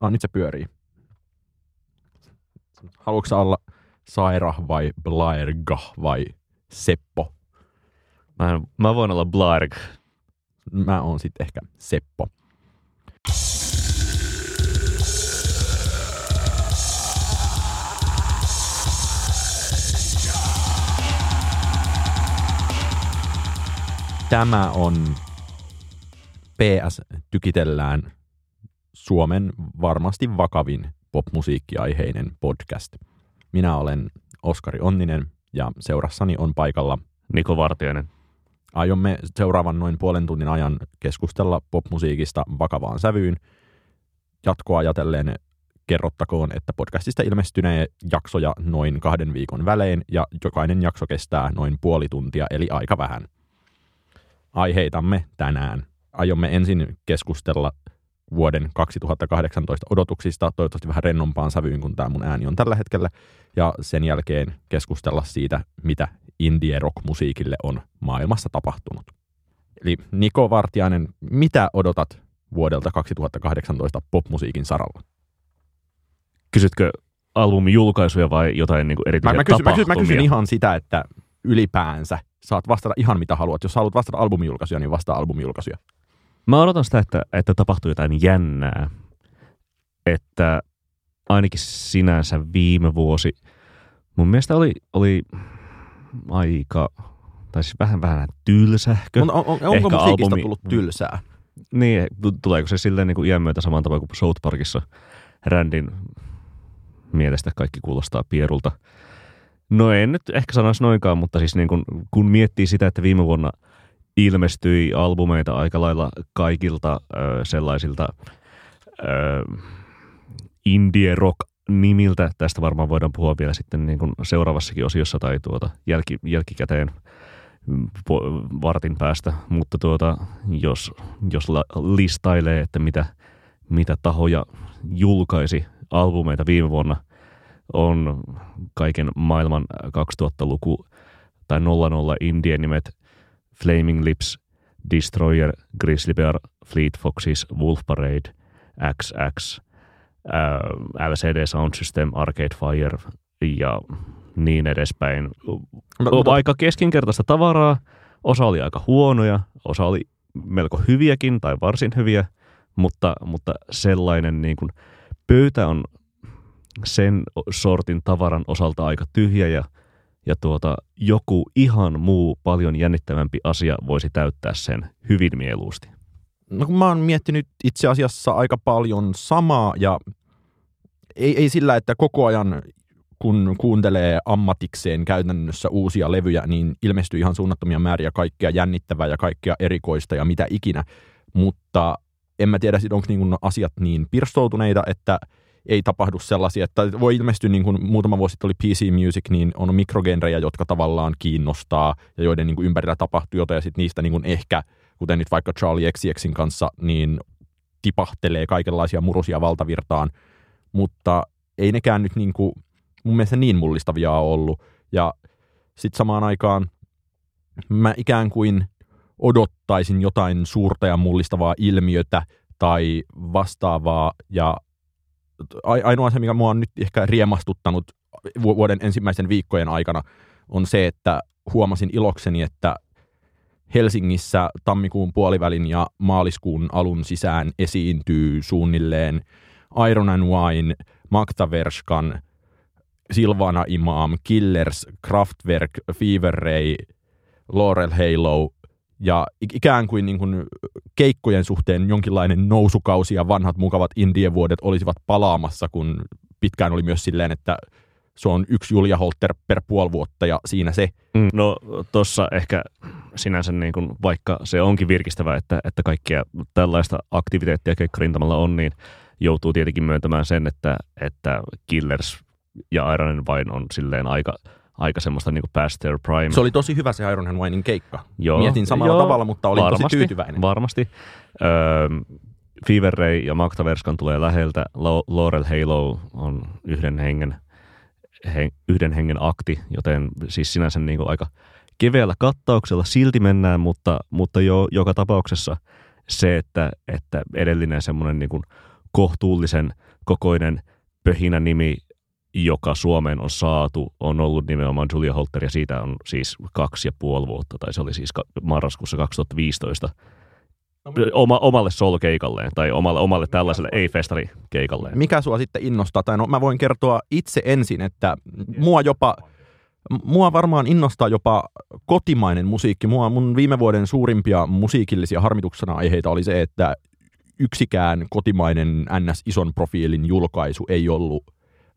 Ah, nyt se pyörii. Haluatko olla Saira vai Blairga vai Seppo? Mä, mä voin olla Blarg. Mä oon sitten ehkä Seppo. Tämä on PS Tykitellään Suomen varmasti vakavin popmusiikkiaiheinen podcast. Minä olen Oskari Onninen ja seurassani on paikalla Niko Vartiainen. Aiomme seuraavan noin puolen tunnin ajan keskustella popmusiikista vakavaan sävyyn. Jatkoa ajatellen kerrottakoon, että podcastista ilmestynee jaksoja noin kahden viikon välein ja jokainen jakso kestää noin puoli tuntia eli aika vähän. Aiheitamme tänään. Aiomme ensin keskustella vuoden 2018 odotuksista, toivottavasti vähän rennompaan sävyyn kuin tämä mun ääni on tällä hetkellä, ja sen jälkeen keskustella siitä, mitä indie rock-musiikille on maailmassa tapahtunut. Eli Niko Vartiainen, mitä odotat vuodelta 2018 popmusiikin saralla? Kysytkö albumin julkaisuja vai jotain niin erityisiä mä, mä, kysyn, mä, tapahtumia? kysyn, mä kysyn ihan sitä, että ylipäänsä saat vastata ihan mitä haluat. Jos haluat vastata albumijulkaisuja, niin vastaa albumijulkaisuja. Mä odotan sitä, että, että tapahtuu jotain jännää. Että ainakin sinänsä viime vuosi mun mielestä oli, oli aika, tai siis vähän vähän tylsähkö. On, on, on, onko musiikista albumi- tullut tylsää? Niin, tu- tuleeko se silleen niin kuin iän myötä saman tavalla kuin South Parkissa Randin mielestä kaikki kuulostaa pierulta. No en nyt ehkä sanoisi noinkaan, mutta siis niin kun, kun miettii sitä, että viime vuonna ilmestyi albumeita aika lailla kaikilta ö, sellaisilta ö, indie rock nimiltä. Tästä varmaan voidaan puhua vielä sitten niin kuin seuraavassakin osiossa tai tuota jälki, jälkikäteen mm, vartin päästä, mutta tuota, jos, jos listailee, että mitä, mitä tahoja julkaisi albumeita viime vuonna, on kaiken maailman 2000-luku tai 00 indien nimet Flaming Lips, Destroyer, Grizzly Bear, Fleet Foxes, Wolf Parade, XX, äh, LCD Sound System, Arcade Fire ja niin edespäin. Mä- O- mutta- Aika keskinkertaista tavaraa. Osa oli aika huonoja, osa oli melko hyviäkin tai varsin hyviä, mutta, mutta sellainen niin kuin, pöytä on sen sortin tavaran osalta aika tyhjä ja, ja tuota, joku ihan muu paljon jännittävämpi asia voisi täyttää sen hyvin mieluusti. No kun mä oon miettinyt itse asiassa aika paljon samaa ja ei, ei sillä, että koko ajan kun kuuntelee ammatikseen käytännössä uusia levyjä, niin ilmestyy ihan suunnattomia määriä kaikkea jännittävää ja kaikkea erikoista ja mitä ikinä. Mutta en mä tiedä, onko niin asiat niin pirstoutuneita, että ei tapahdu sellaisia, että voi ilmestyä niin kuin muutama vuosi sitten oli PC Music, niin on mikrogenrejä, jotka tavallaan kiinnostaa ja joiden niin kuin ympärillä tapahtuu jotain ja sitten niistä niin kuin ehkä, kuten nyt vaikka Charlie XCXin kanssa, niin tipahtelee kaikenlaisia murusia valtavirtaan, mutta ei nekään nyt niin kuin, mun mielestä niin mullistavia ole ollut. Ja sitten samaan aikaan mä ikään kuin odottaisin jotain suurta ja mullistavaa ilmiötä tai vastaavaa ja ainoa se, mikä mua on nyt ehkä riemastuttanut vu- vuoden ensimmäisen viikkojen aikana, on se, että huomasin ilokseni, että Helsingissä tammikuun puolivälin ja maaliskuun alun sisään esiintyy suunnilleen Iron and Wine, Magda Verskan, Silvana Imam, Killers, Kraftwerk, Fever Ray, Laurel Halo ja ik- ikään kuin, niin kuin keikkojen suhteen jonkinlainen nousukausi ja vanhat mukavat indie-vuodet olisivat palaamassa, kun pitkään oli myös silleen, että se on yksi Julia Holter per puoli vuotta ja siinä se. Mm. No tuossa ehkä sinänsä niin kuin, vaikka se onkin virkistävää, että, että kaikkea tällaista aktiviteettia keikkarintamalla on, niin joutuu tietenkin myöntämään sen, että, että Killers ja Iron and Wine on silleen aika, aika semmoista niin past their prime. Se oli tosi hyvä se Iron and Winein keikka. Joo, Mietin samalla joo, tavalla, mutta olin varmasti, tosi tyytyväinen. Varmasti. Öö, Fever Ray ja Magda Verskan tulee läheltä. Laurel Halo on yhden hengen, he, yhden hengen akti, joten siis sinänsä niin kuin aika keveällä kattauksella silti mennään, mutta, mutta jo joka tapauksessa se, että, että edellinen semmoinen niin kohtuullisen kokoinen pöhinä nimi, joka Suomeen on saatu, on ollut nimenomaan Julia Holter, ja siitä on siis kaksi ja puoli vuotta, tai se oli siis marraskuussa 2015, no, oma, omalle solkeikalleen, tai omalle, omalle tällaiselle ei-festarikeikalleen. Mikä sua sitten innostaa? Tai no, mä voin kertoa itse ensin, että mua jopa, mua varmaan innostaa jopa kotimainen musiikki. Mua mun viime vuoden suurimpia musiikillisia harmituksena aiheita oli se, että yksikään kotimainen NS-ison profiilin julkaisu ei ollut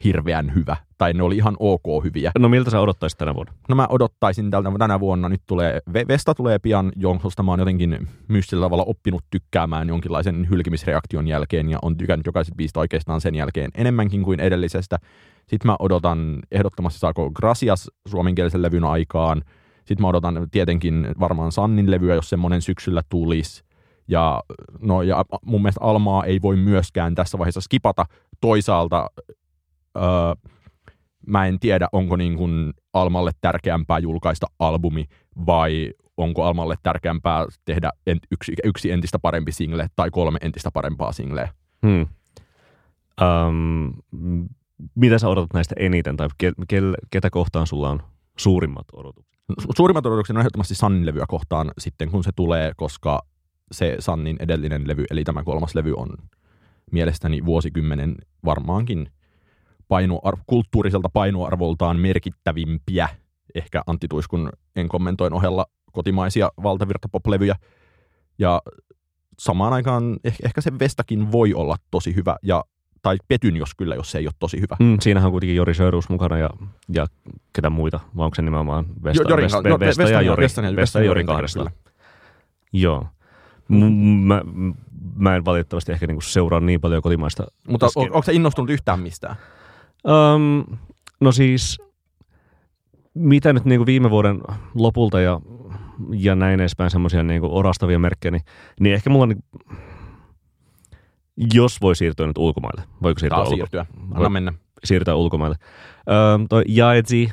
hirveän hyvä, tai ne oli ihan ok hyviä. No miltä sä odottaisit tänä vuonna? No mä odottaisin tältä tänä vuonna, nyt tulee, Vesta tulee pian, josta mä oon jotenkin mystisellä tavalla oppinut tykkäämään jonkinlaisen hylkimisreaktion jälkeen, ja on tykännyt jokaisesta biistä oikeastaan sen jälkeen enemmänkin kuin edellisestä. Sitten mä odotan ehdottomasti saako Gracias suomenkielisen levyn aikaan. Sitten mä odotan tietenkin varmaan Sannin levyä, jos semmoinen syksyllä tulisi. Ja, no, ja mun mielestä Almaa ei voi myöskään tässä vaiheessa skipata. Toisaalta öö, mä en tiedä, onko niin kuin Almalle tärkeämpää julkaista albumi vai onko Almalle tärkeämpää tehdä yksi, yksi entistä parempi single tai kolme entistä parempaa singleä. Hmm. Um, mitä sä odotat näistä eniten tai ke, ke, ketä kohtaan sulla on suurimmat odotukset? Suurimmat odotukset on ehdottomasti Sannin levyä kohtaan sitten, kun se tulee, koska se Sannin edellinen levy, eli tämä kolmas levy on mielestäni vuosikymmenen varmaankin painoar- kulttuuriselta painoarvoltaan merkittävimpiä, ehkä Antti Tuiskun en kommentoin ohella kotimaisia valtavirtapop-levyjä. Ja samaan aikaan ehkä, ehkä se Vestakin voi olla tosi hyvä, ja, tai petyn jos kyllä, jos se ei ole tosi hyvä. Mm, siinähän on kuitenkin Jori Sörus mukana ja, ja ketä muita, vai onko se nimenomaan Vesta, jo, Jorin, Vesta, Vesta, Vesta, ja Jori, Vesta, ja, Vesta ja Jori kahdesta. Joo. Mä, mä en valitettavasti ehkä niinku seuraa niin paljon kotimaista. Mutta on, onko se innostunut yhtään mistään? Um, no siis, mitä nyt niin kuin viime vuoden lopulta ja, ja näin edespäin semmoisia niin orastavia merkkejä, niin, niin ehkä mulla on niin, jos voi siirtyä nyt ulkomaille. Voiko siirtyä? ulko- siirtyä. Anna voi mennä. Siirtyä ulkomaille. Um, toi Jaeji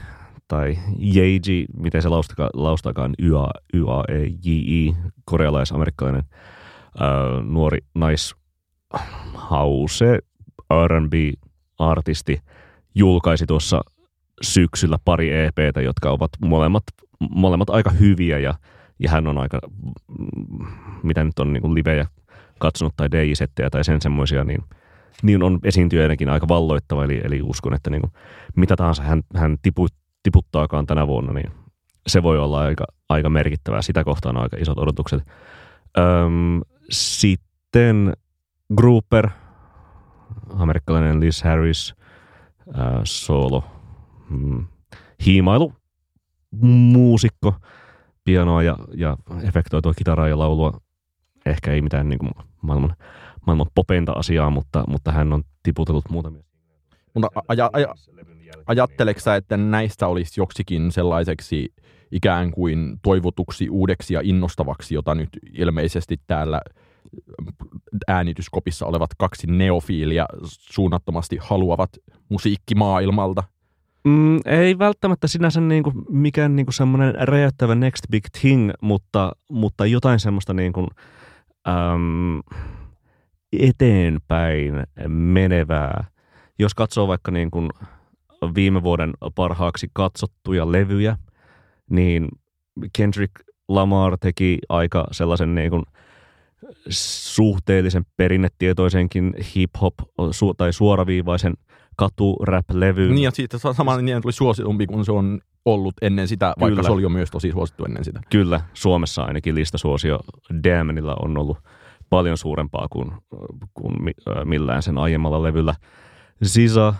tai Yeji, miten se laustaka, laustakaan, YA, YAEJI, korealais-amerikkalainen uh, nuori naishause, R&B artisti julkaisi tuossa syksyllä pari EPtä, jotka ovat molemmat, molemmat aika hyviä ja, ja hän on aika, mitä nyt on niin livejä katsonut tai DJ-settejä tai sen semmoisia, niin, niin on esiintyjänäkin aika valloittava. Eli, eli uskon, että niin kuin, mitä tahansa hän, hän tipu, tiputtaakaan tänä vuonna, niin se voi olla aika, aika merkittävää. Sitä kohtaan on aika isot odotukset. Öm, sitten Grouper – amerikkalainen Liz Harris, äh, solo, mm, hiimailu, muusikko, pianoa ja, ja efektoitua kitaraa ja laulua. Ehkä ei mitään niin kuin maailman, maailman popeinta asiaa, mutta, mutta hän on tiputellut muutamia. Mutta aja, aja, ajatteleksä, että näistä olisi joksikin sellaiseksi ikään kuin toivotuksi uudeksi ja innostavaksi, jota nyt ilmeisesti täällä – äänityskopissa olevat kaksi neofiilia suunnattomasti haluavat musiikkimaailmalta? Mm, ei välttämättä sinänsä niinku mikään niinku semmoinen räjäyttävä next big thing, mutta, mutta jotain semmoista niinku, äm, eteenpäin menevää. Jos katsoo vaikka niinku viime vuoden parhaaksi katsottuja levyjä, niin Kendrick Lamar teki aika sellaisen niin kuin suhteellisen perinnetietoisenkin hip-hop su- tai suoraviivaisen katu-rap-levy. Niin, ja siitä samalla niin tuli suositumpi, kun se on ollut ennen sitä, vaikka Kyllä. se oli jo myös tosi suosittu ennen sitä. Kyllä, Suomessa ainakin listasuosio Damonilla on ollut paljon suurempaa kuin, kuin millään sen aiemmalla levyllä. Sisa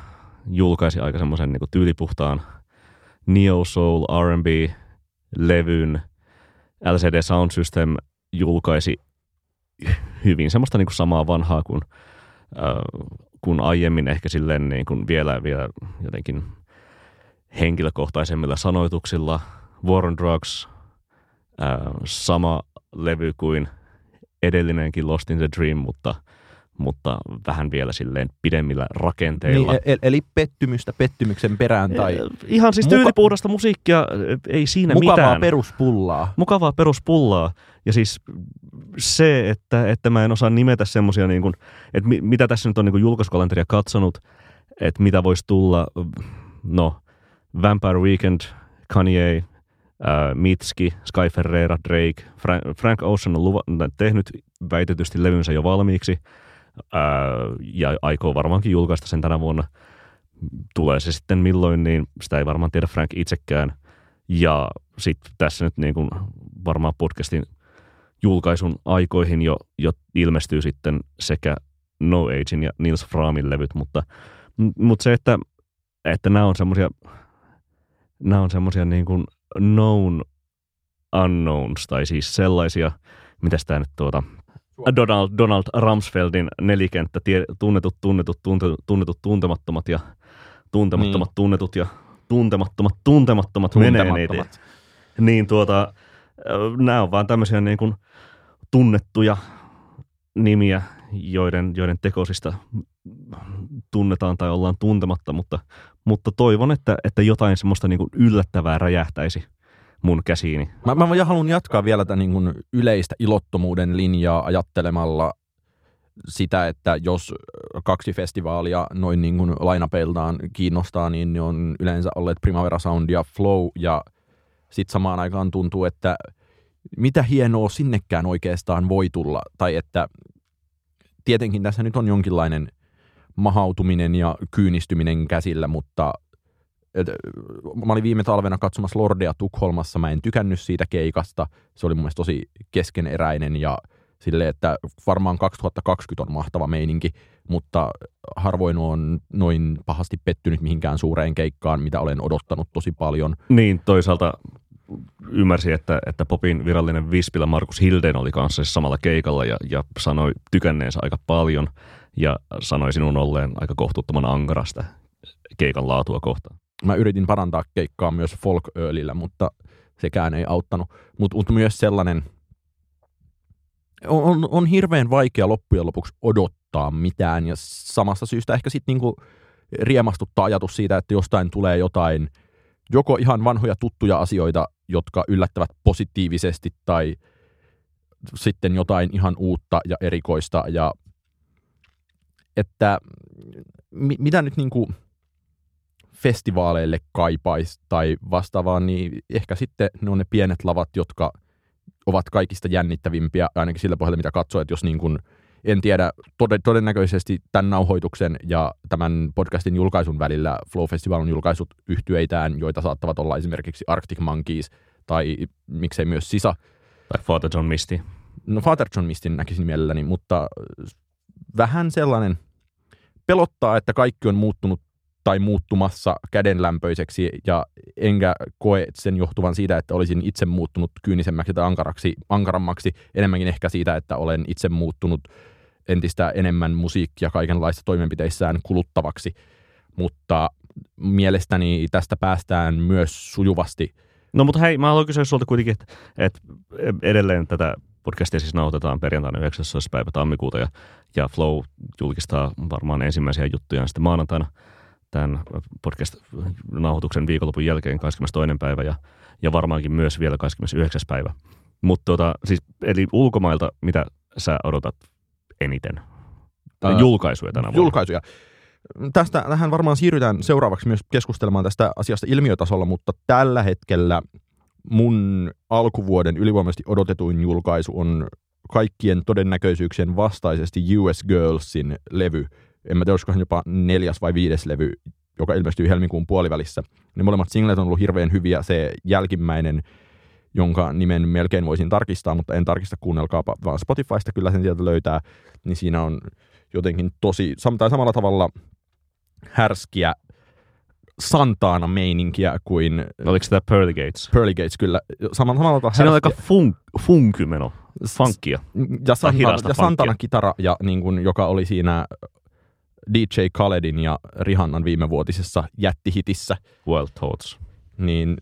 julkaisi aika semmoisen niin tyylipuhtaan Neo Soul R&B-levyn. LCD Sound System julkaisi hyvin semmoista niin kuin samaa vanhaa kuin, äh, kuin aiemmin ehkä silleen niin kuin vielä, vielä jotenkin henkilökohtaisemmilla sanoituksilla. War on Drugs, äh, sama levy kuin edellinenkin Lost in the Dream, mutta, mutta vähän vielä silleen pidemmillä rakenteilla. Niin, e- eli pettymystä pettymyksen perään tai... Eh, Ihan siis Muka- tyylipuhdasta musiikkia, ei siinä mukavaa mitään. peruspullaa. mukavaa peruspullaa. Ja siis se, että, että mä en osaa nimetä semmosia, niin kuin, että mi, mitä tässä nyt on niin kuin julkaisukalenteria katsonut, että mitä voisi tulla, no, Vampire Weekend, Kanye, ää, Mitski, Sky Ferreira, Drake, Frank, Frank Ocean on luva, tehnyt väitetysti levynsä jo valmiiksi ää, ja aikoo varmaankin julkaista sen tänä vuonna. Tulee se sitten milloin, niin sitä ei varmaan tiedä Frank itsekään. Ja sitten tässä nyt niin kuin varmaan podcastin julkaisun aikoihin jo, jo ilmestyy sitten sekä No Agein ja Nils Fraamin levyt, mutta, mutta se, että, että nämä on semmoisia nämä on semmoisia niin kuin known unknowns, tai siis sellaisia, mitä tämä nyt tuota, Donald, Donald Rumsfeldin nelikenttä, tie, tunnetut, tunnetut, tunnetut, tunnetut, tuntemattomat ja tuntemattomat, Niin. tunnetut ja tuntemattomat, tuntemattomat, menee. Tuntemattomat. Niin tuota, nämä on vaan tämmöisiä niin kuin tunnettuja nimiä, joiden, joiden tekosista tunnetaan tai ollaan tuntematta, mutta, mutta toivon, että, että jotain semmoista niin kuin yllättävää räjähtäisi mun käsiini. Mä, mä haluan jatkaa vielä tätä niin kuin yleistä ilottomuuden linjaa ajattelemalla sitä, että jos kaksi festivaalia noin niin kuin lainapeiltaan kiinnostaa, niin ne on yleensä olleet Primavera Sound ja Flow, ja sitten samaan aikaan tuntuu, että mitä hienoa sinnekään oikeastaan voi tulla, tai että tietenkin tässä nyt on jonkinlainen mahautuminen ja kyynistyminen käsillä, mutta mä olin viime talvena katsomassa Lordea Tukholmassa, mä en tykännyt siitä keikasta, se oli mun mielestä tosi keskeneräinen ja sille, että varmaan 2020 on mahtava meininki, mutta harvoin on noin pahasti pettynyt mihinkään suureen keikkaan, mitä olen odottanut tosi paljon. Niin, toisaalta ymmärsin, että, että Popin virallinen Vispilä Markus Hilden oli kanssa siis samalla keikalla ja, ja sanoi tykänneensä aika paljon ja sanoi sinun olleen aika kohtuuttoman ankarasta keikan laatua kohtaan. Mä yritin parantaa keikkaa myös folk öölillä, mutta sekään ei auttanut. Mutta mut myös sellainen, on, on, on hirveän vaikea loppujen lopuksi odottaa mitään ja samasta syystä ehkä sitten niinku riemastuttaa ajatus siitä, että jostain tulee jotain, joko ihan vanhoja tuttuja asioita, jotka yllättävät positiivisesti tai sitten jotain ihan uutta ja erikoista ja että mi, mitä nyt niinku festivaaleille kaipaisi tai vastaavaa, niin ehkä sitten ne on ne pienet lavat, jotka ovat kaikista jännittävimpiä, ainakin sillä pohjalta, mitä katsoo, että jos niin kuin, en tiedä, tod- todennäköisesti tämän nauhoituksen ja tämän podcastin julkaisun välillä Flow Festival on julkaisut yhtyeitään, joita saattavat olla esimerkiksi Arctic Monkeys tai miksei myös Sisa. Tai Father John Misty. No Father John Mistin näkisin mielelläni, mutta vähän sellainen pelottaa, että kaikki on muuttunut tai muuttumassa kädenlämpöiseksi ja enkä koe sen johtuvan siitä, että olisin itse muuttunut kyynisemmäksi tai ankaraksi, ankarammaksi, enemmänkin ehkä siitä, että olen itse muuttunut entistä enemmän musiikkia kaikenlaista toimenpiteissään kuluttavaksi, mutta mielestäni tästä päästään myös sujuvasti. No mutta hei, mä haluan kysyä sulta kuitenkin, että, että edelleen tätä podcastia siis nauhoitetaan perjantaina 19. päivä tammikuuta ja, ja Flow julkistaa varmaan ensimmäisiä juttuja sitten maanantaina tämän podcast-nauhoituksen viikonlopun jälkeen 22. päivä ja, ja varmaankin myös vielä 29. päivä. Mutta tota, siis, eli ulkomailta, mitä sä odotat eniten? Ää, Julkaisuja tänä vuonna. Julkaisuja. Tästä, tähän varmaan siirrytään seuraavaksi myös keskustelemaan tästä asiasta ilmiötasolla, mutta tällä hetkellä mun alkuvuoden ylivoimaisesti odotetuin julkaisu on kaikkien todennäköisyyksien vastaisesti US Girlsin levy. En mä tiedä, olisikohan jopa neljäs vai viides levy, joka ilmestyy helmikuun puolivälissä. Ne molemmat singlet on ollut hirveän hyviä. Se jälkimmäinen, jonka nimen melkein voisin tarkistaa, mutta en tarkista, kuunnelkaapa vaan Spotifysta, kyllä sen sieltä löytää, niin siinä on jotenkin tosi, tai samalla tavalla härskiä Santaana meininkiä kuin Oliko tämä Pearly Gates? Pearly Gates kyllä. Samalla, samalla tavalla Siinä on aika härskiä. fun, funkymeno, funkia. ja, Santana, ja Santana funkia. kitara, ja niin kuin, joka oli siinä DJ Khaledin ja Rihannan viimevuotisessa jättihitissä, Wild Thoughts. niin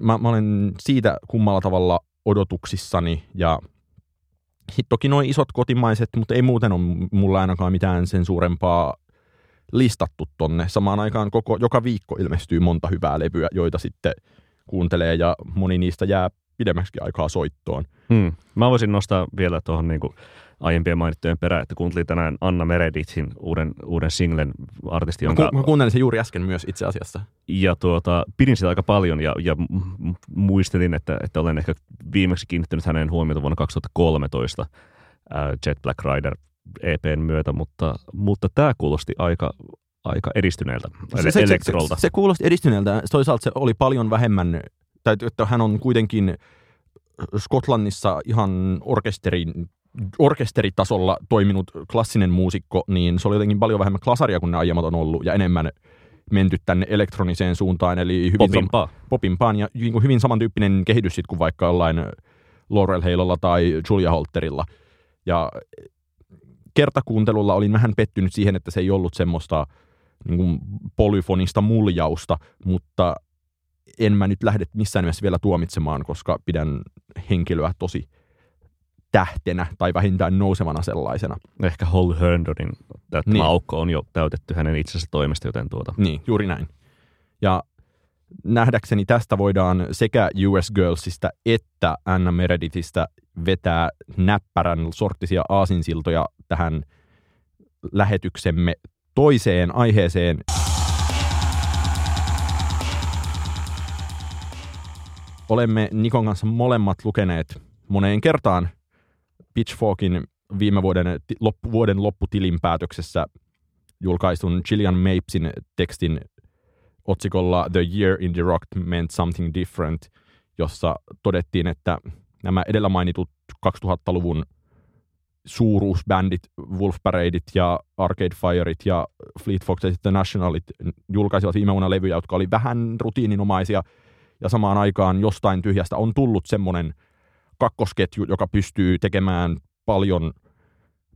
mä, mä olen siitä kummalla tavalla odotuksissani ja toki noin isot kotimaiset, mutta ei muuten ole mulla ainakaan mitään sen suurempaa listattu tonne. Samaan aikaan koko, joka viikko ilmestyy monta hyvää levyä, joita sitten kuuntelee ja moni niistä jää pidemmäksi aikaa soittoon. Hmm. Mä voisin nostaa vielä tuohon niin aiempien mainittujen perään, että kuuntelin tänään Anna Meredithin uuden, uuden singlen artisti, jonka... Mä, kuuntelin sen juuri äsken myös itse asiassa. Ja tuota, pidin sitä aika paljon ja, ja muistelin, että, että olen ehkä viimeksi kiinnittänyt hänen huomiota vuonna 2013 äh, Jet Black Rider EPn myötä, mutta, mutta tämä kuulosti aika, aika edistyneeltä, se, se, elektrolta. Se, se, se kuulosti edistyneeltä. Toisaalta se oli paljon vähemmän, tai että hän on kuitenkin Skotlannissa ihan orkesterin orkesteritasolla toiminut klassinen muusikko, niin se oli jotenkin paljon vähemmän klasaria kuin ne aiemmat on ollut ja enemmän menty tänne elektroniseen suuntaan, eli hyvin popimpaa. Sam- popimpaan ja niin kuin hyvin samantyyppinen kehitys sit kuin vaikka jollain Laurel Halolla tai Julia Holterilla. Ja kertakuuntelulla olin vähän pettynyt siihen, että se ei ollut semmoista niin kuin polyfonista muljausta, mutta en mä nyt lähde missään nimessä vielä tuomitsemaan, koska pidän henkilöä tosi tähtenä tai vähintään nousevana sellaisena. Ehkä Hall Herndonin täyttämä niin. aukko on jo täytetty hänen itsensä toimesta, joten tuota. Niin, juuri näin. Ja nähdäkseni tästä voidaan sekä US Girlsista että Anna Meredithistä vetää näppärän sorttisia aasinsiltoja tähän lähetyksemme toiseen aiheeseen. Olemme Nikon kanssa molemmat lukeneet moneen kertaan Pitchforkin viime vuoden, loppu, vuoden lopputilinpäätöksessä julkaistun Gillian Mapesin tekstin otsikolla The Year in the Rock Meant Something Different, jossa todettiin, että nämä edellä mainitut 2000-luvun suuruusbändit, Wolf Paradeit ja Arcade Fireit ja Fleet Foxes Nationalit julkaisivat viime vuonna levyjä, jotka oli vähän rutiininomaisia, ja samaan aikaan jostain tyhjästä on tullut semmoinen kakkosketju, joka pystyy tekemään paljon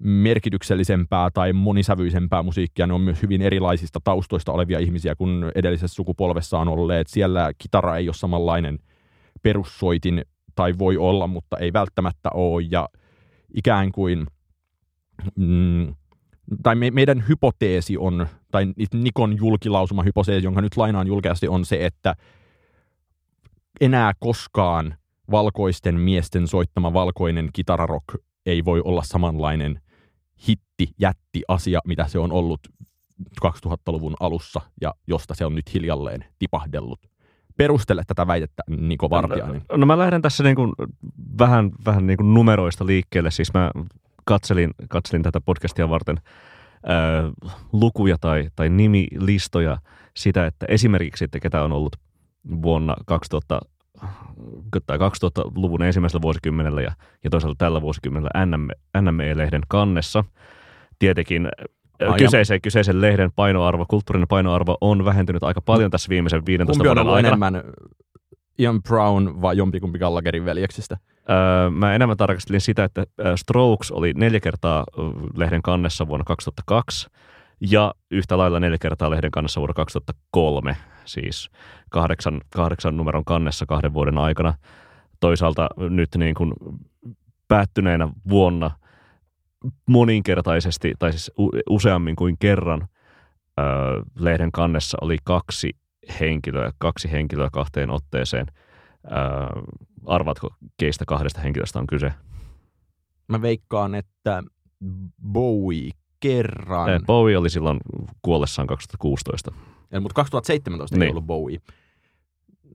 merkityksellisempää tai monisävyisempää musiikkia. Ne on myös hyvin erilaisista taustoista olevia ihmisiä kuin edellisessä sukupolvessa on olleet. Siellä kitara ei ole samanlainen perussoitin, tai voi olla, mutta ei välttämättä ole. Ja ikään kuin, mm, tai me, meidän hypoteesi on, tai Nikon julkilausuma hypoteesi, jonka nyt lainaan julkeasti, on se, että enää koskaan – valkoisten miesten soittama valkoinen kitararok ei voi olla samanlainen hitti, jätti asia, mitä se on ollut 2000-luvun alussa ja josta se on nyt hiljalleen tipahdellut. Perustele tätä väitettä, Niko Vartiainen. No, no mä lähden tässä niin kuin vähän, vähän niin kuin numeroista liikkeelle. Siis mä katselin, katselin tätä podcastia varten äh, lukuja tai, tai nimilistoja sitä, että esimerkiksi, että ketä on ollut vuonna 2000 tai 2000-luvun ensimmäisellä vuosikymmenellä ja, ja toisaalta tällä vuosikymmenellä NM, NME-lehden kannessa. Tietenkin kyseisen, kyseisen lehden painoarvo, kulttuurinen painoarvo on vähentynyt aika paljon tässä viimeisen 15 Kumpi vuoden aikana. enemmän, Ian Brown vai jompikumpi Gallagherin veljeksistä? Öö, mä enemmän tarkastelin sitä, että Strokes oli neljä kertaa lehden kannessa vuonna 2002 ja yhtä lailla neljä kertaa lehden kannessa vuonna 2003 siis kahdeksan, kahdeksan numeron kannessa kahden vuoden aikana. Toisaalta nyt niin kuin päättyneenä vuonna moninkertaisesti, tai siis useammin kuin kerran, öö, lehden kannessa oli kaksi henkilöä, kaksi henkilöä kahteen otteeseen. Öö, arvatko, keistä kahdesta henkilöstä on kyse? Mä veikkaan, että Bowie kerran. Bowie oli silloin kuollessaan 2016. Ja, mutta 2017 niin. ei ollut Bowie.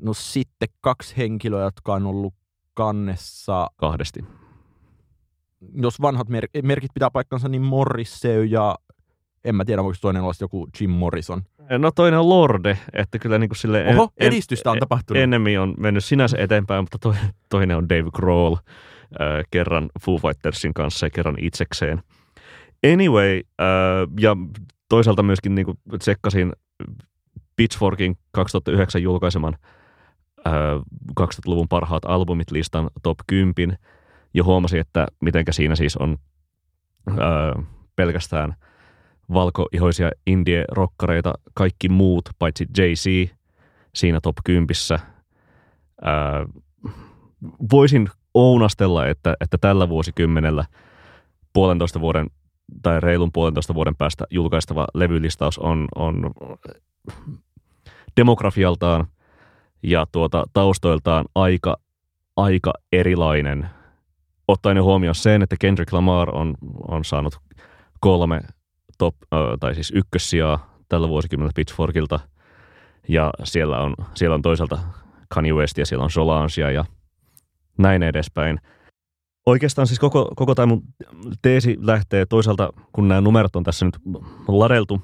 No sitten kaksi henkilöä, jotka on ollut kannessa. Kahdesti. Jos vanhat mer- merkit pitää paikkansa, niin Morrissey ja en mä tiedä, voiko toinen olla joku Jim Morrison. No toinen on Lorde, että kyllä niin kuin sille Oho, en, edistystä on tapahtunut. Enemmän on mennyt sinänsä eteenpäin, mutta toinen, toinen on Dave Grohl äh, kerran Foo Fightersin kanssa ja kerran itsekseen. Anyway, äh, ja toisaalta myöskin niin kuin tsekkasin Pitchforkin 2009 julkaiseman äh, 2000-luvun parhaat albumit listan top 10 ja huomasin, että mitenkä siinä siis on äh, pelkästään valkoihoisia indie-rokkareita, kaikki muut, paitsi Jay-Z siinä top 10. Äh, voisin ounastella, että, että tällä vuosikymmenellä puolentoista vuoden tai reilun puolentoista vuoden päästä julkaistava levylistaus on, on demografialtaan ja tuota, taustoiltaan aika, aika erilainen. Ottaen huomioon sen, että Kendrick Lamar on, on saanut kolme top, tai siis ykkössijaa tällä vuosikymmenellä Pitchforkilta. Ja siellä on, siellä on toisaalta Kanye West ja siellä on Solange ja näin edespäin. Oikeastaan siis koko, koko tämä mun teesi lähtee toisaalta, kun nämä numerot on tässä nyt ladeltu,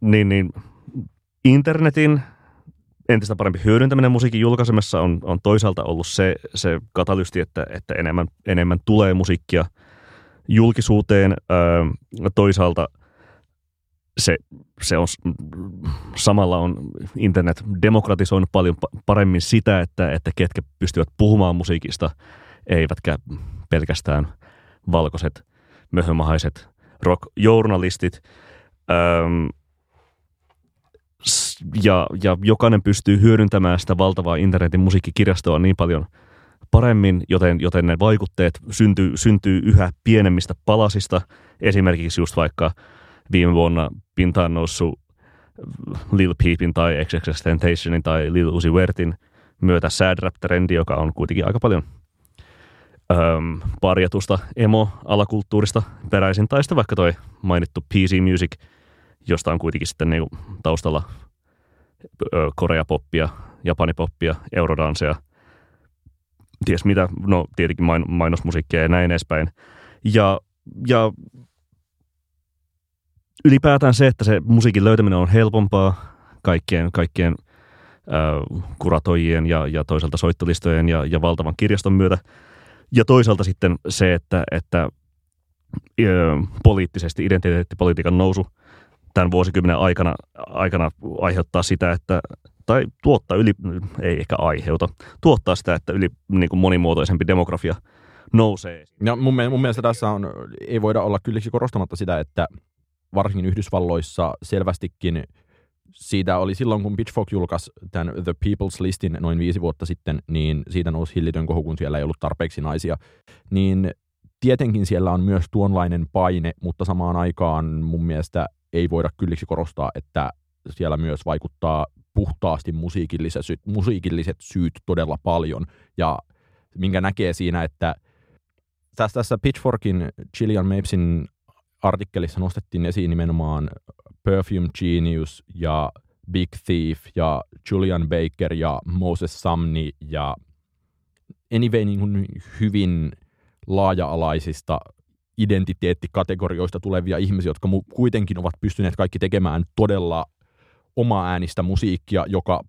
niin, niin internetin entistä parempi hyödyntäminen musiikin julkaisemassa on, on toisaalta ollut se, se katalysti, että, että enemmän, enemmän tulee musiikkia julkisuuteen. Öö, toisaalta se, se on, samalla on internet demokratisoinut paljon paremmin sitä, että, että ketkä pystyvät puhumaan musiikista, eivätkä pelkästään valkoiset, möhömahaiset rock-journalistit. Öö, ja, ja jokainen pystyy hyödyntämään sitä valtavaa internetin musiikkikirjastoa niin paljon paremmin, joten, joten ne vaikutteet syntyy, syntyy yhä pienemmistä palasista. Esimerkiksi just vaikka viime vuonna pintaan noussut Lil Peepin tai XXX Tentationin tai Lil Uzi Vertin myötä sad rap-trendi, joka on kuitenkin aika paljon öm, parjatusta emo-alakulttuurista peräisin, tai sitten vaikka toi mainittu PC Music – josta on kuitenkin sitten niin taustalla koreapoppia, japanipoppia, eurodanseja, ties mitä, no tietenkin main, mainosmusiikkia ja näin edespäin. Ja, ja ylipäätään se, että se musiikin löytäminen on helpompaa kaikkien, kaikkien äh, kuratoijien ja, ja toisaalta soittolistojen ja, ja valtavan kirjaston myötä. Ja toisaalta sitten se, että, että poliittisesti identiteettipolitiikan nousu – tämän vuosikymmenen aikana, aikana aiheuttaa sitä, että tai tuottaa yli, ei ehkä aiheuta, tuottaa sitä, että yli niin kuin monimuotoisempi demografia nousee. Ja mun, mun mielestä tässä on, ei voida olla kylliksi korostamatta sitä, että varsinkin Yhdysvalloissa selvästikin siitä oli silloin, kun Pitchfork julkaisi tämän The People's Listin noin viisi vuotta sitten, niin siitä nousi hillitön kohu, kun siellä ei ollut tarpeeksi naisia. Niin tietenkin siellä on myös tuonlainen paine, mutta samaan aikaan mun mielestä ei voida kylliksi korostaa, että siellä myös vaikuttaa puhtaasti musiikilliset, musiikilliset syyt todella paljon. Ja minkä näkee siinä, että tässä, Pitchforkin Gillian Mapesin artikkelissa nostettiin esiin nimenomaan Perfume Genius ja Big Thief ja Julian Baker ja Moses Samni ja anyway niin kuin hyvin laaja-alaisista identiteettikategorioista tulevia ihmisiä, jotka kuitenkin ovat pystyneet kaikki tekemään todella omaa äänistä musiikkia, joka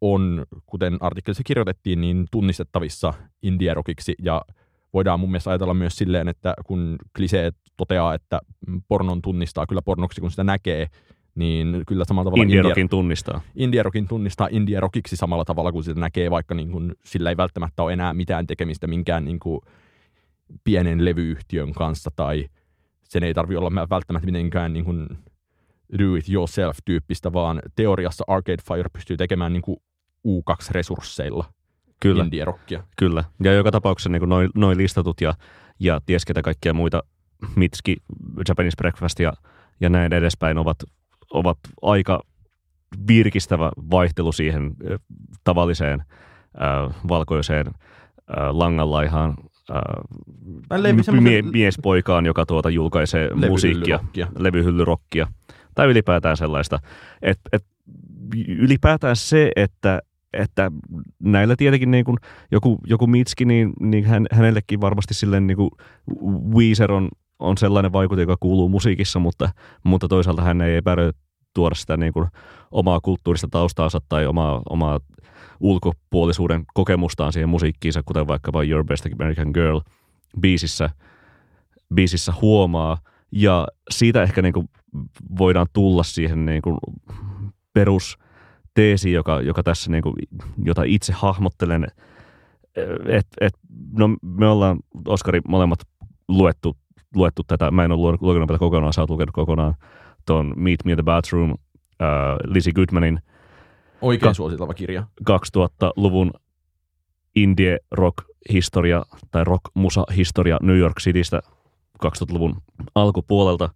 on, kuten artikkelissa kirjoitettiin, niin tunnistettavissa indie-rockiksi. Ja voidaan mun mielestä ajatella myös silleen, että kun kliseet toteaa, että pornon tunnistaa kyllä pornoksi, kun sitä näkee, niin kyllä samalla tavalla Indie-rockin tunnistaa. Indie-rockin tunnistaa indie-rockiksi samalla tavalla, kun sitä näkee, vaikka niin kuin, sillä ei välttämättä ole enää mitään tekemistä minkään niin kuin, pienen levyyhtiön kanssa tai sen ei tarvi olla välttämättä mitenkään niin kuin do it yourself tyyppistä, vaan teoriassa Arcade Fire pystyy tekemään niin kuin U2-resursseilla Kyllä. indie-rockia. Kyllä, ja joka tapauksessa niin noin noi listatut ja, ja ties ketä kaikkia muita, Mitski, Japanese Breakfast ja, ja näin edespäin ovat, ovat aika virkistävä vaihtelu siihen tavalliseen äh, valkoiseen äh, langanlaihaan äh, mie- miespoikaan, joka tuota julkaisee musiikkia, levyhyllyrokkia, tai ylipäätään sellaista. Et, et, ylipäätään se, että että näillä tietenkin niin kuin joku, joku Mitski, niin, niin hän, hänellekin varmasti silleen niin kuin Weezer on, on sellainen vaikute, joka kuuluu musiikissa, mutta, mutta toisaalta hän ei epäröi tuoda sitä niin kuin omaa kulttuurista taustaansa tai omaa, omaa ulkopuolisuuden kokemustaan siihen musiikkiinsa, kuten vaikkapa Your Best American Girl biisissä, biisissä huomaa. Ja siitä ehkä niin kuin voidaan tulla siihen niin kuin perusteesi, joka, joka tässä, niin kuin, jota itse hahmottelen. Et, et, no, me ollaan, Oskari, molemmat luettu, luettu tätä. Mä en ole lukenut tätä kokonaan, sä oot lukenut kokonaan tuon Meet Me in the Bathroom, uh, Lizzie Goodmanin Oikein suositeltava kirja. 2000-luvun indie rock rock-historia tai rock-musa-historia New York Citystä 2000-luvun alkupuolelta.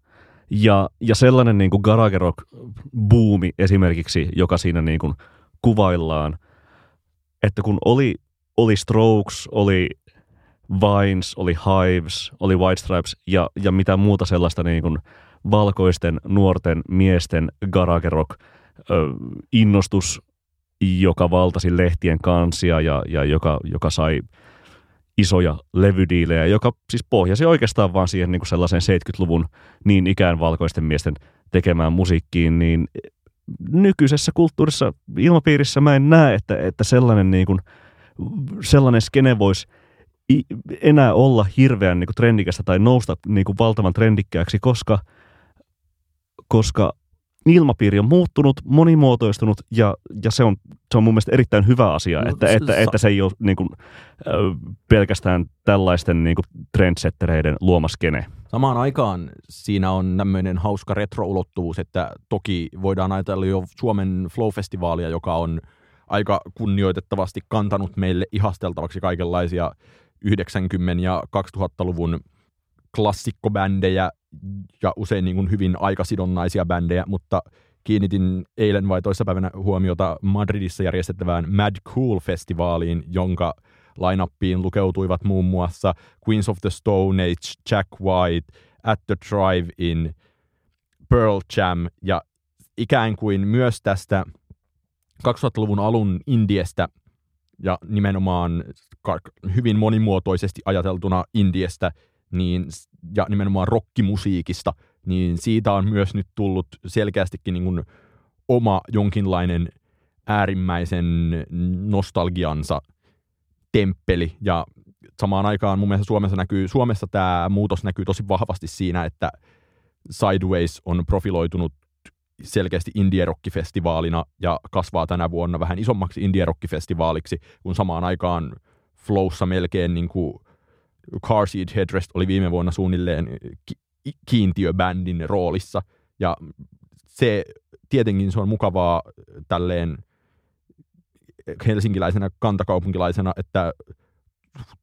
Ja, ja sellainen niin kuin garage rock buumi esimerkiksi, joka siinä niin kuin kuvaillaan, että kun oli, oli Strokes, oli Vines, oli Hives, oli White Stripes ja, ja mitä muuta sellaista niin kuin valkoisten nuorten miesten garage rock ö, innostus, joka valtasi lehtien kansia ja, ja joka, joka sai isoja levydiilejä, joka siis pohjasi oikeastaan vaan siihen niin kuin sellaiseen 70-luvun niin ikään valkoisten miesten tekemään musiikkiin, niin nykyisessä kulttuurissa, ilmapiirissä mä en näe, että, että sellainen, niin kuin, sellainen skene voisi enää olla hirveän niin kuin trendikästä tai nousta niin kuin valtavan trendikkääksi, koska, koska ilmapiiri on muuttunut, monimuotoistunut ja, ja se, on, se on mun mielestä erittäin hyvä asia, no, että, että, että se ei ole niin kuin, pelkästään tällaisten niin kuin trendsettereiden luomaskene. Samaan aikaan siinä on tämmöinen hauska retroulottuvuus, että toki voidaan ajatella jo Suomen Flow-festivaalia, joka on aika kunnioitettavasti kantanut meille ihasteltavaksi kaikenlaisia 90- ja 2000-luvun klassikkobändejä ja usein niin kuin hyvin aikasidonnaisia bändejä, mutta kiinnitin eilen vai toissapäivänä huomiota Madridissa järjestettävään Mad Cool-festivaaliin, jonka lainappiin lukeutuivat muun muassa Queens of the Stone Age, Jack White, At the Drive-In, Pearl Jam ja ikään kuin myös tästä 2000-luvun alun Indiestä ja nimenomaan hyvin monimuotoisesti ajateltuna Indiestä niin, ja nimenomaan rockimusiikista, niin siitä on myös nyt tullut selkeästikin niin kuin oma jonkinlainen äärimmäisen nostalgiansa temppeli. Ja samaan aikaan mun mielestä Suomessa näkyy, Suomessa tämä muutos näkyy tosi vahvasti siinä, että Sideways on profiloitunut selkeästi indie-rockifestivaalina ja kasvaa tänä vuonna vähän isommaksi indie-rockifestivaaliksi, kun samaan aikaan Flowssa melkein niin kuin Car Seat Headrest oli viime vuonna suunnilleen ki- kiintiöbändin roolissa ja se tietenkin se on mukavaa tälleen helsinkiläisenä kantakaupunkilaisena, että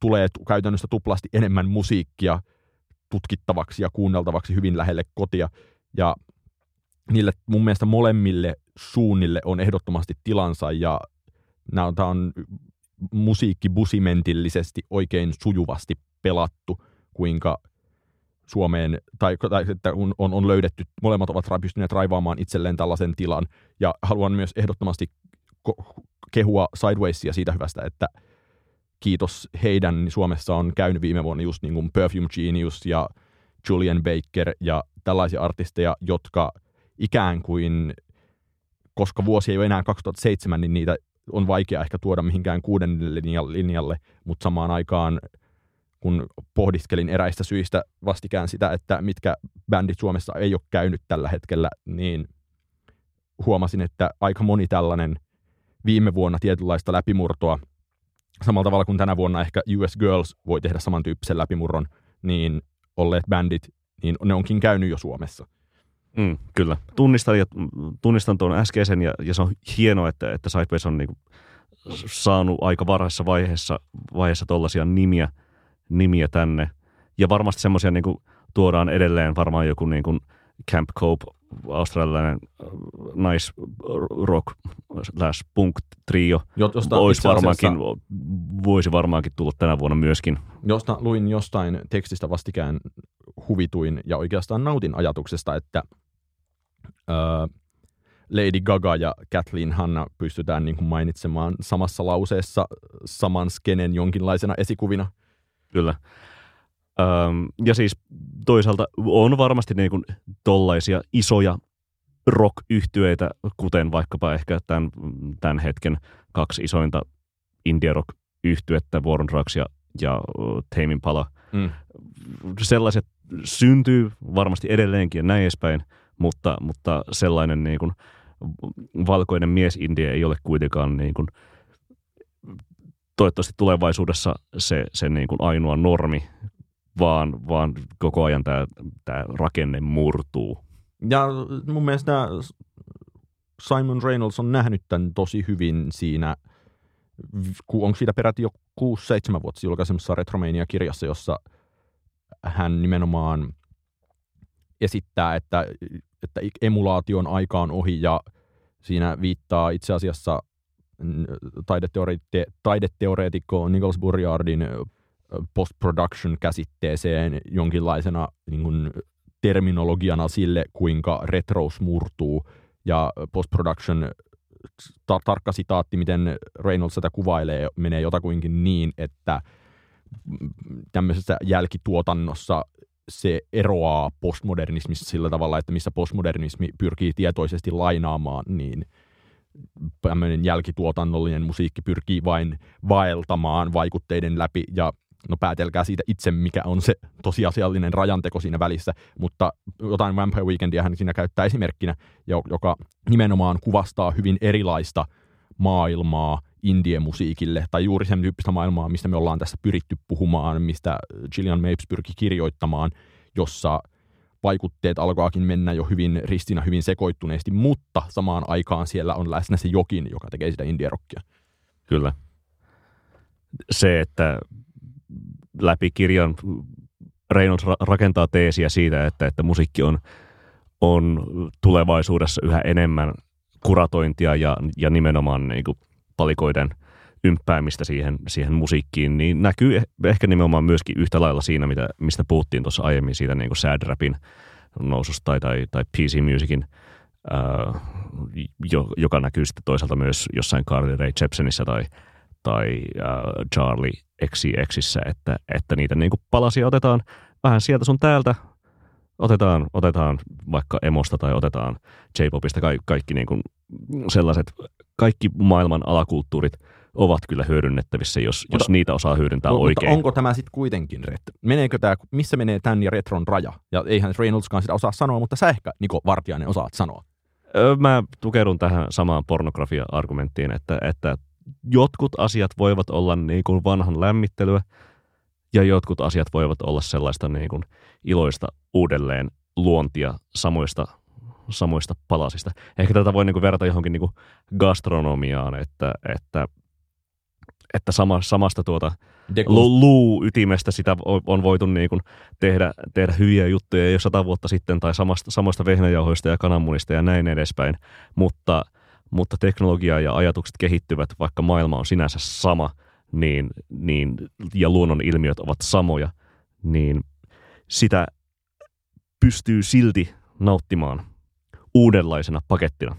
tulee käytännössä tuplasti enemmän musiikkia tutkittavaksi ja kuunneltavaksi hyvin lähelle kotia. Ja niille mun mielestä molemmille suunnille on ehdottomasti tilansa ja tämä on musiikkibusimentillisesti oikein sujuvasti pelattu, kuinka Suomeen, tai, tai että on, on, löydetty, molemmat ovat pystyneet raivaamaan itselleen tällaisen tilan, ja haluan myös ehdottomasti kehua Sidewaysia siitä hyvästä, että kiitos heidän, niin Suomessa on käynyt viime vuonna just niin kuin Perfume Genius ja Julian Baker ja tällaisia artisteja, jotka ikään kuin, koska vuosi ei ole enää 2007, niin niitä on vaikea ehkä tuoda mihinkään kuuden linjalle, mutta samaan aikaan kun pohdiskelin eräistä syistä vastikään sitä, että mitkä bändit Suomessa ei ole käynyt tällä hetkellä, niin huomasin, että aika moni tällainen viime vuonna tietynlaista läpimurtoa, samalla tavalla kuin tänä vuonna ehkä US Girls voi tehdä samantyyppisen läpimurron, niin olleet bändit, niin ne onkin käynyt jo Suomessa. Mm, kyllä. Tunnistan, ja, tunnistan tuon äskeisen ja, ja se on hienoa, että, että Sideways on niinku saanut aika varhaisessa vaiheessa, vaiheessa tuollaisia nimiä, nimiä tänne. Ja varmasti semmoisia niinku tuodaan edelleen varmaan joku niinku Camp Cope, australialainen nice rock slash punk trio, josta olisi varmaankin, voisi varmaankin tulla tänä vuonna myöskin. Josta luin jostain tekstistä vastikään huvituin ja oikeastaan nautin ajatuksesta, että uh, Lady Gaga ja Kathleen Hanna pystytään niin kuin mainitsemaan samassa lauseessa saman skenen jonkinlaisena esikuvina. Kyllä. Öm, ja siis toisaalta on varmasti niin kuin tollaisia isoja rock kuten vaikkapa ehkä tämän, tämän hetken kaksi isointa indie rock yhtyettä Warren Drugs ja, ja Tame Impala. Mm. Sellaiset syntyy varmasti edelleenkin ja näin edespäin, mutta, mutta sellainen niin kuin valkoinen mies Indie ei ole kuitenkaan niin kuin, toivottavasti tulevaisuudessa se, se niin kuin ainoa normi, vaan, vaan koko ajan tämä, tämä rakenne murtuu. Ja mun mielestä Simon Reynolds on nähnyt tämän tosi hyvin siinä, onko siitä peräti jo 6-7 vuotta julkaisemassa Retromania-kirjassa, jossa hän nimenomaan esittää, että, että emulaation aika on ohi ja siinä viittaa itse asiassa taideteoreetikko, taideteoreetikko Nicholas Burjardin post-production käsitteeseen jonkinlaisena niin kuin, terminologiana sille, kuinka retrous murtuu. Ja post-production tar- tarkka sitaatti, miten Reynolds sitä kuvailee, menee jotakuinkin niin, että tämmöisessä jälkituotannossa se eroaa postmodernismista sillä tavalla, että missä postmodernismi pyrkii tietoisesti lainaamaan, niin tämmöinen jälkituotannollinen musiikki pyrkii vain vaeltamaan vaikutteiden läpi ja no päätelkää siitä itse, mikä on se tosiasiallinen rajanteko siinä välissä, mutta jotain Vampire Weekendia hän siinä käyttää esimerkkinä, joka nimenomaan kuvastaa hyvin erilaista maailmaa indie-musiikille, tai juuri sen tyyppistä maailmaa, mistä me ollaan tässä pyritty puhumaan, mistä Gillian Mapes pyrki kirjoittamaan, jossa vaikutteet alkaakin mennä jo hyvin ristinä, hyvin sekoittuneesti, mutta samaan aikaan siellä on läsnä se jokin, joka tekee sitä indie-rockia. Kyllä. Se, että läpi kirjan Reynolds rakentaa teesiä siitä, että, että musiikki on, on tulevaisuudessa yhä enemmän kuratointia ja, ja nimenomaan niin kuin palikoiden ympäämistä siihen, siihen musiikkiin, niin näkyy ehkä nimenomaan myöskin yhtä lailla siinä, mitä, mistä puhuttiin tuossa aiemmin siitä niin kuin sad rapin noususta tai, tai, tai PC Musicin, ää, jo, joka näkyy sitten toisaalta myös jossain Carly Rae Jepsenissä tai, tai ää, Charlie XCXissä, että, että niitä niin kuin palasia otetaan vähän sieltä sun täältä, otetaan, otetaan vaikka emosta tai otetaan J-popista, kaikki, kaikki niin kuin sellaiset, kaikki maailman alakulttuurit ovat kyllä hyödynnettävissä, jos, mutta, jos niitä osaa hyödyntää mutta oikein. onko tämä sitten kuitenkin, ret, meneekö tämä, missä menee tämän ja retron raja? Ja eihän Reynoldskaan sitä osaa sanoa, mutta sä ehkä, Niko Vartiainen, osaat sanoa. Mä tukeudun tähän samaan pornografia-argumenttiin, että, että jotkut asiat voivat olla niin kuin vanhan lämmittelyä ja jotkut asiat voivat olla sellaista niin kuin iloista uudelleen luontia samoista, samoista palasista. Ehkä tätä voi niin kuin verrata johonkin niin kuin gastronomiaan, että, että, että sama, samasta tuota lu, luu-ytimestä sitä on voitu niin kuin tehdä, tehdä hyviä juttuja jo sata vuotta sitten tai samasta, samoista vehnäjauhoista ja kananmunista ja näin edespäin, mutta – mutta teknologia ja ajatukset kehittyvät, vaikka maailma on sinänsä sama, niin, niin, ja luonnon ilmiöt ovat samoja, niin sitä pystyy silti nauttimaan uudenlaisena pakettina.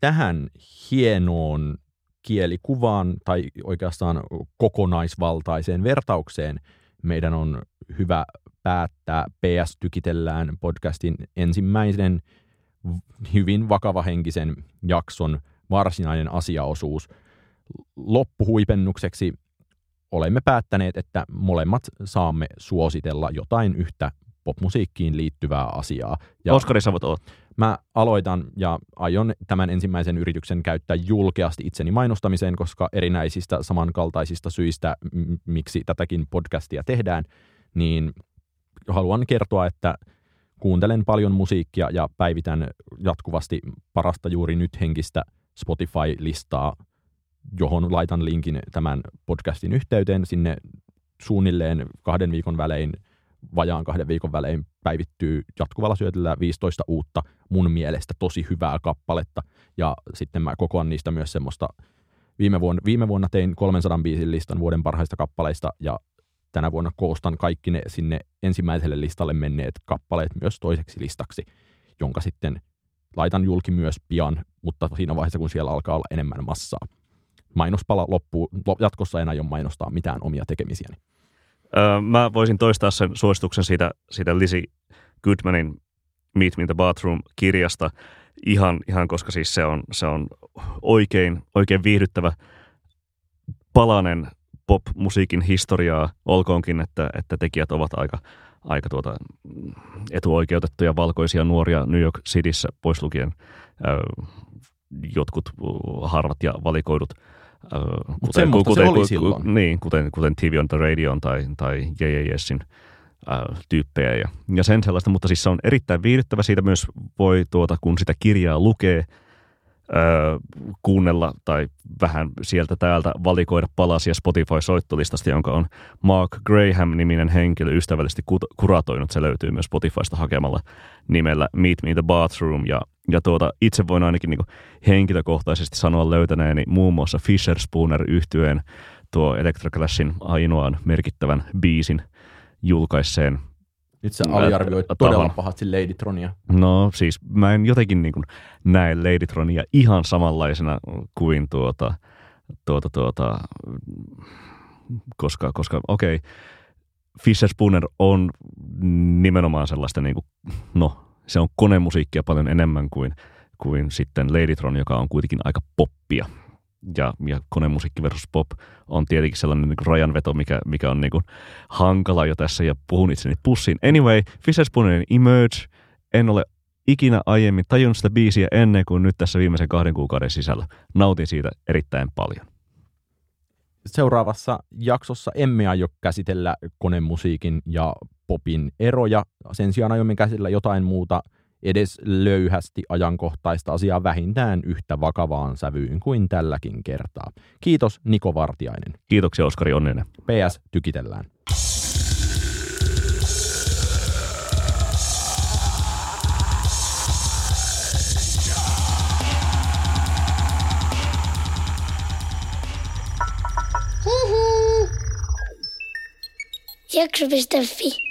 Tähän hienoon kielikuvaan tai oikeastaan kokonaisvaltaiseen vertaukseen meidän on hyvä päättää. PS Tykitellään podcastin ensimmäisen hyvin vakavahenkisen jakson varsinainen asiaosuus. Loppuhuipennukseksi olemme päättäneet, että molemmat saamme suositella jotain yhtä popmusiikkiin liittyvää asiaa. Ja Oskari, sä voit Mä aloitan ja aion tämän ensimmäisen yrityksen käyttää julkeasti itseni mainostamiseen, koska erinäisistä samankaltaisista syistä, miksi tätäkin podcastia tehdään, niin haluan kertoa, että kuuntelen paljon musiikkia ja päivitän jatkuvasti parasta juuri nyt henkistä Spotify-listaa, johon laitan linkin tämän podcastin yhteyteen. Sinne suunnilleen kahden viikon välein, vajaan kahden viikon välein päivittyy jatkuvalla syötellä 15 uutta mun mielestä tosi hyvää kappaletta. Ja sitten mä kokoan niistä myös semmoista Viime vuonna, viime vuonna tein 300 biisin listan vuoden parhaista kappaleista ja tänä vuonna koostan kaikki ne sinne ensimmäiselle listalle menneet kappaleet myös toiseksi listaksi, jonka sitten laitan julki myös pian, mutta siinä vaiheessa, kun siellä alkaa olla enemmän massaa. Mainospala loppuu, jatkossa ei ole mainostaa mitään omia tekemisiäni. Mä voisin toistaa sen suosituksen siitä, siitä Lizzie Goodmanin Meet Me in the Bathroom-kirjasta, ihan, ihan koska siis se on, se on oikein, oikein viihdyttävä palanen pop-musiikin historiaa, olkoonkin, että, että tekijät ovat aika, aika tuota, etuoikeutettuja valkoisia nuoria New York Cityssä, pois lukien ö, jotkut harvat ja valikoidut kuten, kuten, oli silloin. Niin, kuten, kuten TV on the Radio tai, tai JJSin tyyppejä ja, ja sen sellaista, mutta siis se on erittäin viihdyttävä. Siitä myös voi, tuota, kun sitä kirjaa lukee, kuunnella tai vähän sieltä täältä valikoida palasia Spotify-soittolistasta, jonka on Mark Graham-niminen henkilö ystävällisesti kuratoinut. Se löytyy myös Spotifysta hakemalla nimellä Meet Me in the Bathroom. Ja, ja tuota, itse voin ainakin niin henkilökohtaisesti sanoa löytäneeni muun muassa Fisher Spooner yhtyeen tuo Electroclashin ainoan merkittävän biisin julkaisseen nyt sä aliarvioit todella pahasti Ladytronia. No siis mä en jotenkin niin kuin näe Ladytronia ihan samanlaisena kuin tuota, tuota, tuota koska, koska okei, okay, Fisher Spooner on nimenomaan sellaista, niin kuin, no se on konemusiikkia paljon enemmän kuin, kuin sitten Ladytron, joka on kuitenkin aika poppia ja, ja konemusiikki versus pop on tietenkin sellainen niin rajanveto, mikä, mikä on niin kuin hankala jo tässä ja puhun itseni pussiin. Anyway, Fisher Spoonerin Emerge, en ole ikinä aiemmin tajunnut sitä biisiä ennen kuin nyt tässä viimeisen kahden kuukauden sisällä. Nautin siitä erittäin paljon. Seuraavassa jaksossa emme aio käsitellä konemusiikin ja popin eroja. Sen sijaan aiomme käsitellä jotain muuta – edes löyhästi ajankohtaista asiaa vähintään yhtä vakavaan sävyyn kuin tälläkin kertaa. Kiitos Niko Vartiainen. Kiitoksia Oskari Onninen. PS, tykitellään. Jakso.fi